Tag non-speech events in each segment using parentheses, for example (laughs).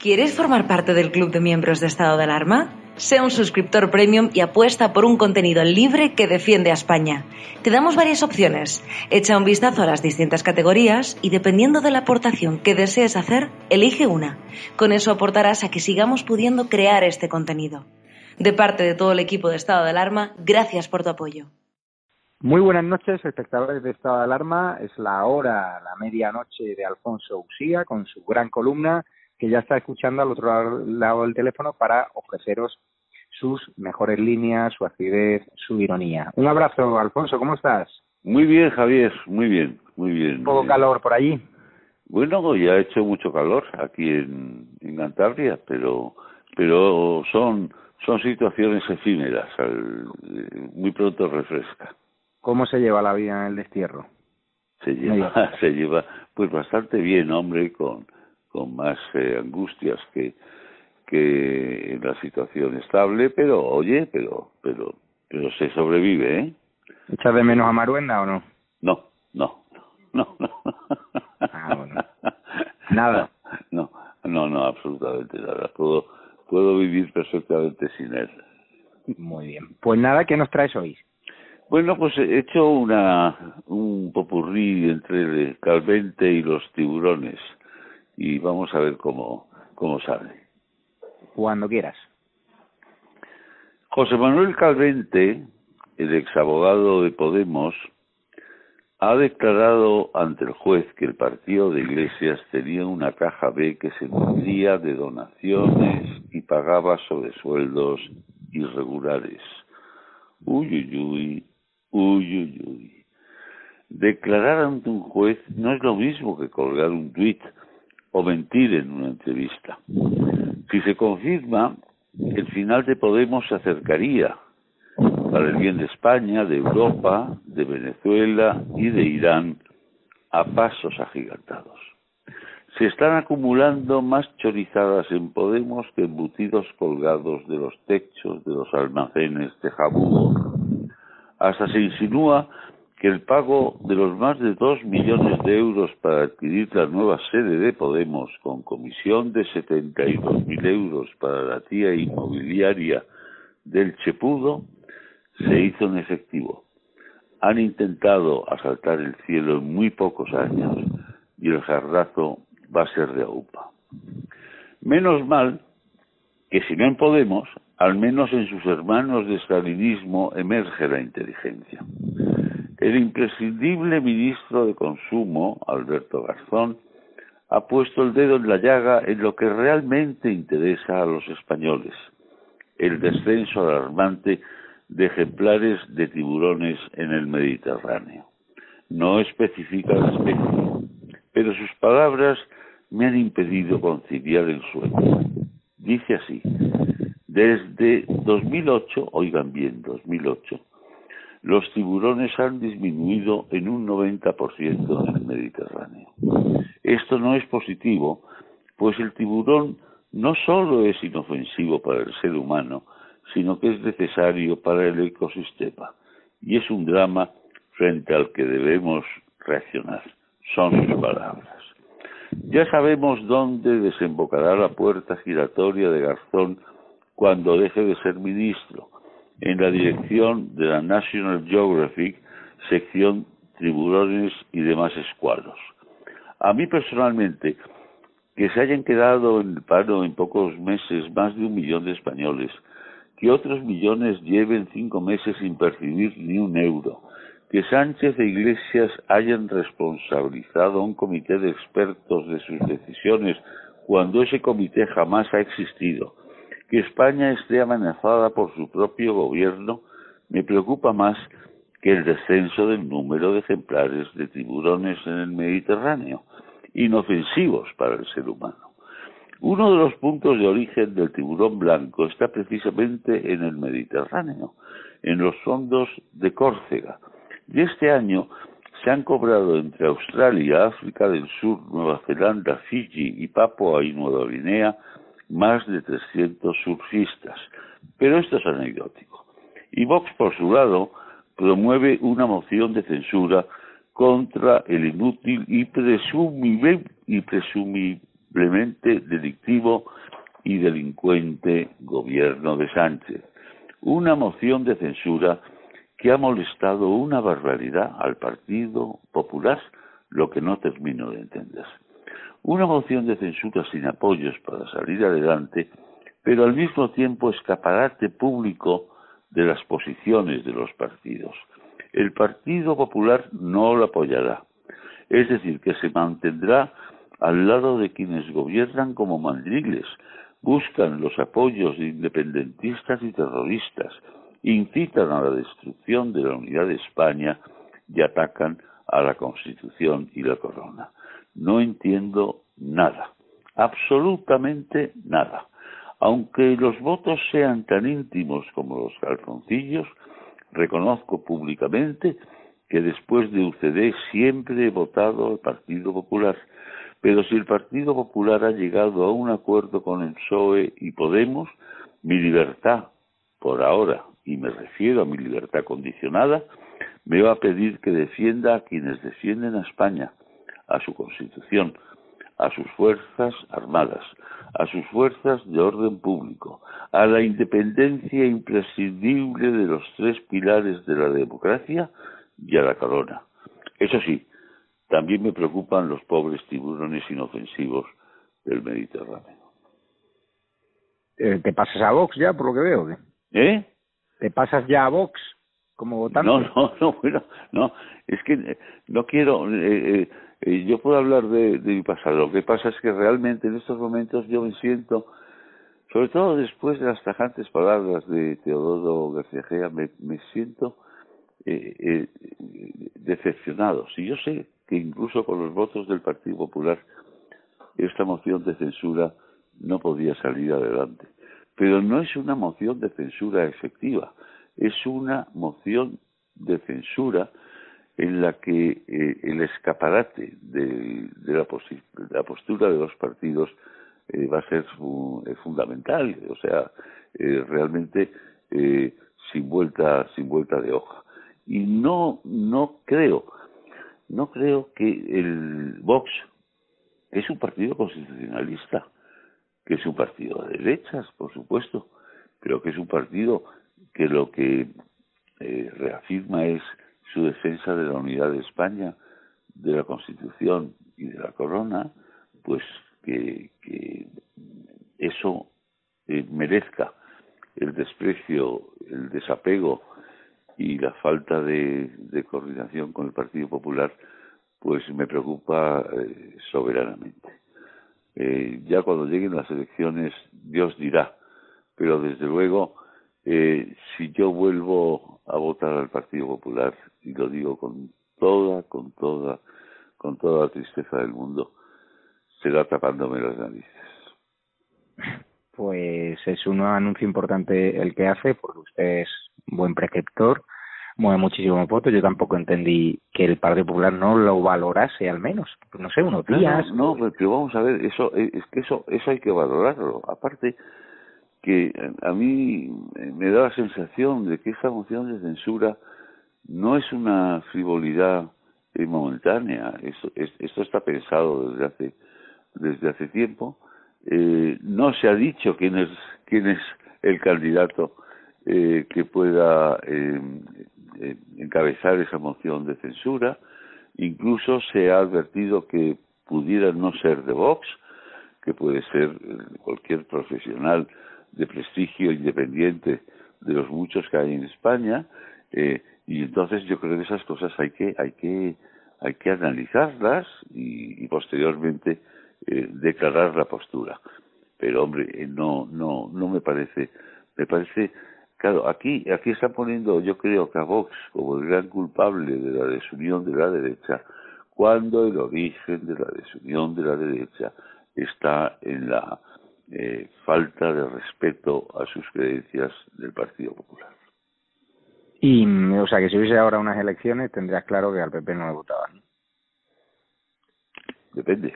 ¿Quieres formar parte del club de miembros de estado de alarma? Sea un suscriptor premium y apuesta por un contenido libre que defiende a España. Te damos varias opciones. Echa un vistazo a las distintas categorías y dependiendo de la aportación que desees hacer, elige una. Con eso aportarás a que sigamos pudiendo crear este contenido. De parte de todo el equipo de estado de alarma, gracias por tu apoyo. Muy buenas noches, espectadores de Estado de Alarma. Es la hora, la medianoche de Alfonso Usía con su gran columna que ya está escuchando al otro lado del teléfono para ofreceros sus mejores líneas, su acidez, su ironía. Un abrazo, Alfonso, ¿cómo estás? Muy bien, Javier, muy bien, muy bien. ¿Un poco calor por allí? Bueno, ya ha hecho mucho calor aquí en, en Cantabria, pero pero son son situaciones efímeras, muy pronto refresca. ¿Cómo se lleva la vida en el destierro? Se lleva, (laughs) se lleva pues bastante bien, hombre, con con más eh, angustias que que en la situación estable, pero oye, pero pero pero se sobrevive, ¿eh? ¿Echas de menos a Maruenda o no? No, no, no, no. Ah, bueno. Nada. (laughs) No, no, no, absolutamente nada. Puedo puedo vivir perfectamente sin él. Muy bien. Pues nada, ¿qué nos traes hoy? Bueno, pues he hecho una un popurrí entre el Calvente y los tiburones y vamos a ver cómo, cómo sale. Cuando quieras. José Manuel Calvente, el exabogado de Podemos, ha declarado ante el juez que el partido de Iglesias tenía una caja B que se nutría de donaciones y pagaba sobre sueldos irregulares. Uy, uy, uy, uy, uy, uy. Declarar ante un juez no es lo mismo que colgar un tuit o mentir en una entrevista. Si se confirma, el final de Podemos se acercaría para el bien de España, de Europa, de Venezuela y de Irán a pasos agigantados. Se están acumulando más chorizadas en Podemos que embutidos colgados de los techos de los almacenes de Jabugo. Hasta se insinúa que el pago de los más de dos millones de euros para adquirir la nueva sede de Podemos, con comisión de setenta y dos mil euros para la tía inmobiliaria del Chepudo, se hizo en efectivo. Han intentado asaltar el cielo en muy pocos años y el jarrazo va a ser de AUPA. Menos mal que si no en Podemos, al menos en sus hermanos de estalinismo emerge la inteligencia. El imprescindible ministro de Consumo, Alberto Garzón, ha puesto el dedo en la llaga en lo que realmente interesa a los españoles, el descenso alarmante de ejemplares de tiburones en el Mediterráneo. No especifica la especie, pero sus palabras me han impedido conciliar el sueño. Dice así, desde 2008, oigan bien, 2008, los tiburones han disminuido en un 90% en el Mediterráneo. Esto no es positivo, pues el tiburón no solo es inofensivo para el ser humano, sino que es necesario para el ecosistema. Y es un drama frente al que debemos reaccionar. Son sus palabras. Ya sabemos dónde desembocará la puerta giratoria de Garzón cuando deje de ser ministro en la dirección de la National Geographic, sección tiburones y demás escuadros. A mí personalmente, que se hayan quedado en el paro en pocos meses más de un millón de españoles, que otros millones lleven cinco meses sin percibir ni un euro, que Sánchez e Iglesias hayan responsabilizado a un comité de expertos de sus decisiones cuando ese comité jamás ha existido. Que España esté amenazada por su propio gobierno me preocupa más que el descenso del número de ejemplares de tiburones en el Mediterráneo, inofensivos para el ser humano. Uno de los puntos de origen del tiburón blanco está precisamente en el Mediterráneo, en los fondos de Córcega. Y este año se han cobrado entre Australia, África del Sur, Nueva Zelanda, Fiji y Papua y Nueva Guinea más de 300 surfistas. Pero esto es anecdótico. Y Vox, por su lado, promueve una moción de censura contra el inútil y, presumible, y presumiblemente delictivo y delincuente gobierno de Sánchez. Una moción de censura que ha molestado una barbaridad al Partido Popular, lo que no termino de entender. Una moción de censura sin apoyos para salir adelante, pero al mismo tiempo escaparate público de las posiciones de los partidos. El Partido Popular no lo apoyará, es decir, que se mantendrá al lado de quienes gobiernan como mandriles, buscan los apoyos de independentistas y terroristas, incitan a la destrucción de la unidad de España y atacan a la Constitución y la corona. No entiendo nada, absolutamente nada. Aunque los votos sean tan íntimos como los calzoncillos, reconozco públicamente que después de UCD siempre he votado al Partido Popular. Pero si el Partido Popular ha llegado a un acuerdo con el PSOE y Podemos, mi libertad, por ahora, y me refiero a mi libertad condicionada, me va a pedir que defienda a quienes defienden a España, a su Constitución, a sus Fuerzas Armadas, a sus fuerzas de orden público, a la independencia imprescindible de los tres pilares de la democracia y a la corona. Eso sí, también me preocupan los pobres tiburones inofensivos del Mediterráneo. Eh, ¿Te pasas a Vox ya, por lo que veo? ¿Eh? ¿Te pasas ya a Vox como votante? No, no, no, bueno, no, es que no quiero, eh, eh, yo puedo hablar de, mi pasado, lo que pasa es que realmente en estos momentos yo me siento, sobre todo después de las tajantes palabras de Teodoro García me, me siento eh, eh, decepcionado. Si yo sé que incluso con los votos del Partido Popular esta moción de censura no podía salir adelante. Pero no es una moción de censura efectiva, es una moción de censura en la que eh, el escaparate de, la, postura de los partidos eh, va a ser eh, fundamental, o sea, realmente sin vuelta sin vuelta de hoja. Y no no creo no creo que el Vox es un partido constitucionalista, que es un partido de derechas, por supuesto, pero que es un partido que lo que reafirma es su defensa de la unidad de España, de la Constitución y de la Corona, pues que, eso eh, merezca el desprecio, el desapego y la falta de, coordinación con el Partido Popular, pues me preocupa eh, soberanamente. Eh, ya cuando lleguen las elecciones, Dios dirá, pero desde luego, si yo vuelvo a votar al Partido Popular y lo digo con toda, con toda, con toda la tristeza del mundo, será tapándome las narices. Pues es un anuncio importante el que hace, porque usted es buen preceptor, mueve muchísimo votos. Yo tampoco entendí que el Partido Popular no lo valorase, al menos, no sé, unos días. No, no, pero vamos a ver, eso es que eso, eso hay que valorarlo. Aparte, que a mí me da la sensación de que esta moción de censura no es una frivolidad momentánea, esto, esto está pensado desde hace, desde hace tiempo. Eh, no se ha dicho quién es, quién es el candidato eh, que pueda eh, encabezar esa moción de censura. Incluso se ha advertido que pudiera no ser de Vox, que puede ser cualquier profesional de prestigio independiente de los muchos que hay en España. Eh, y entonces yo creo que esas cosas hay que hay que hay que analizarlas y, posteriormente eh, declarar la postura. Pero hombre, eh, no, no, no me parece, me parece, claro, aquí, aquí está poniendo, yo creo que a Vox como el gran culpable de la desunión de la derecha, cuando el origen de la desunión de la derecha está en la eh, falta de respeto a sus creencias del Partido Popular. Y, o sea, que si hubiese ahora unas elecciones, tendrías claro que al PP no le votaban. Depende.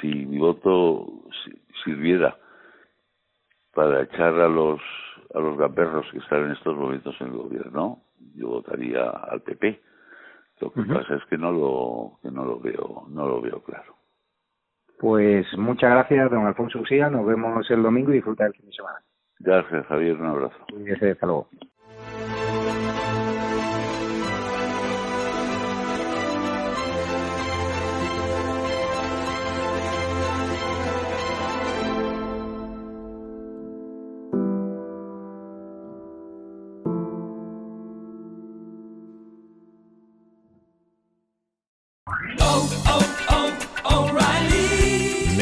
Si mi voto sirviera para echar a los a los gamberros que están en estos momentos en el gobierno, yo votaría al PP. Lo que pasa es que no lo que no lo veo no lo veo claro. Pues muchas gracias, don Alfonso Usía. Nos vemos el domingo y disfruta el fin de semana. Gracias, Javier. Un abrazo. Hasta luego.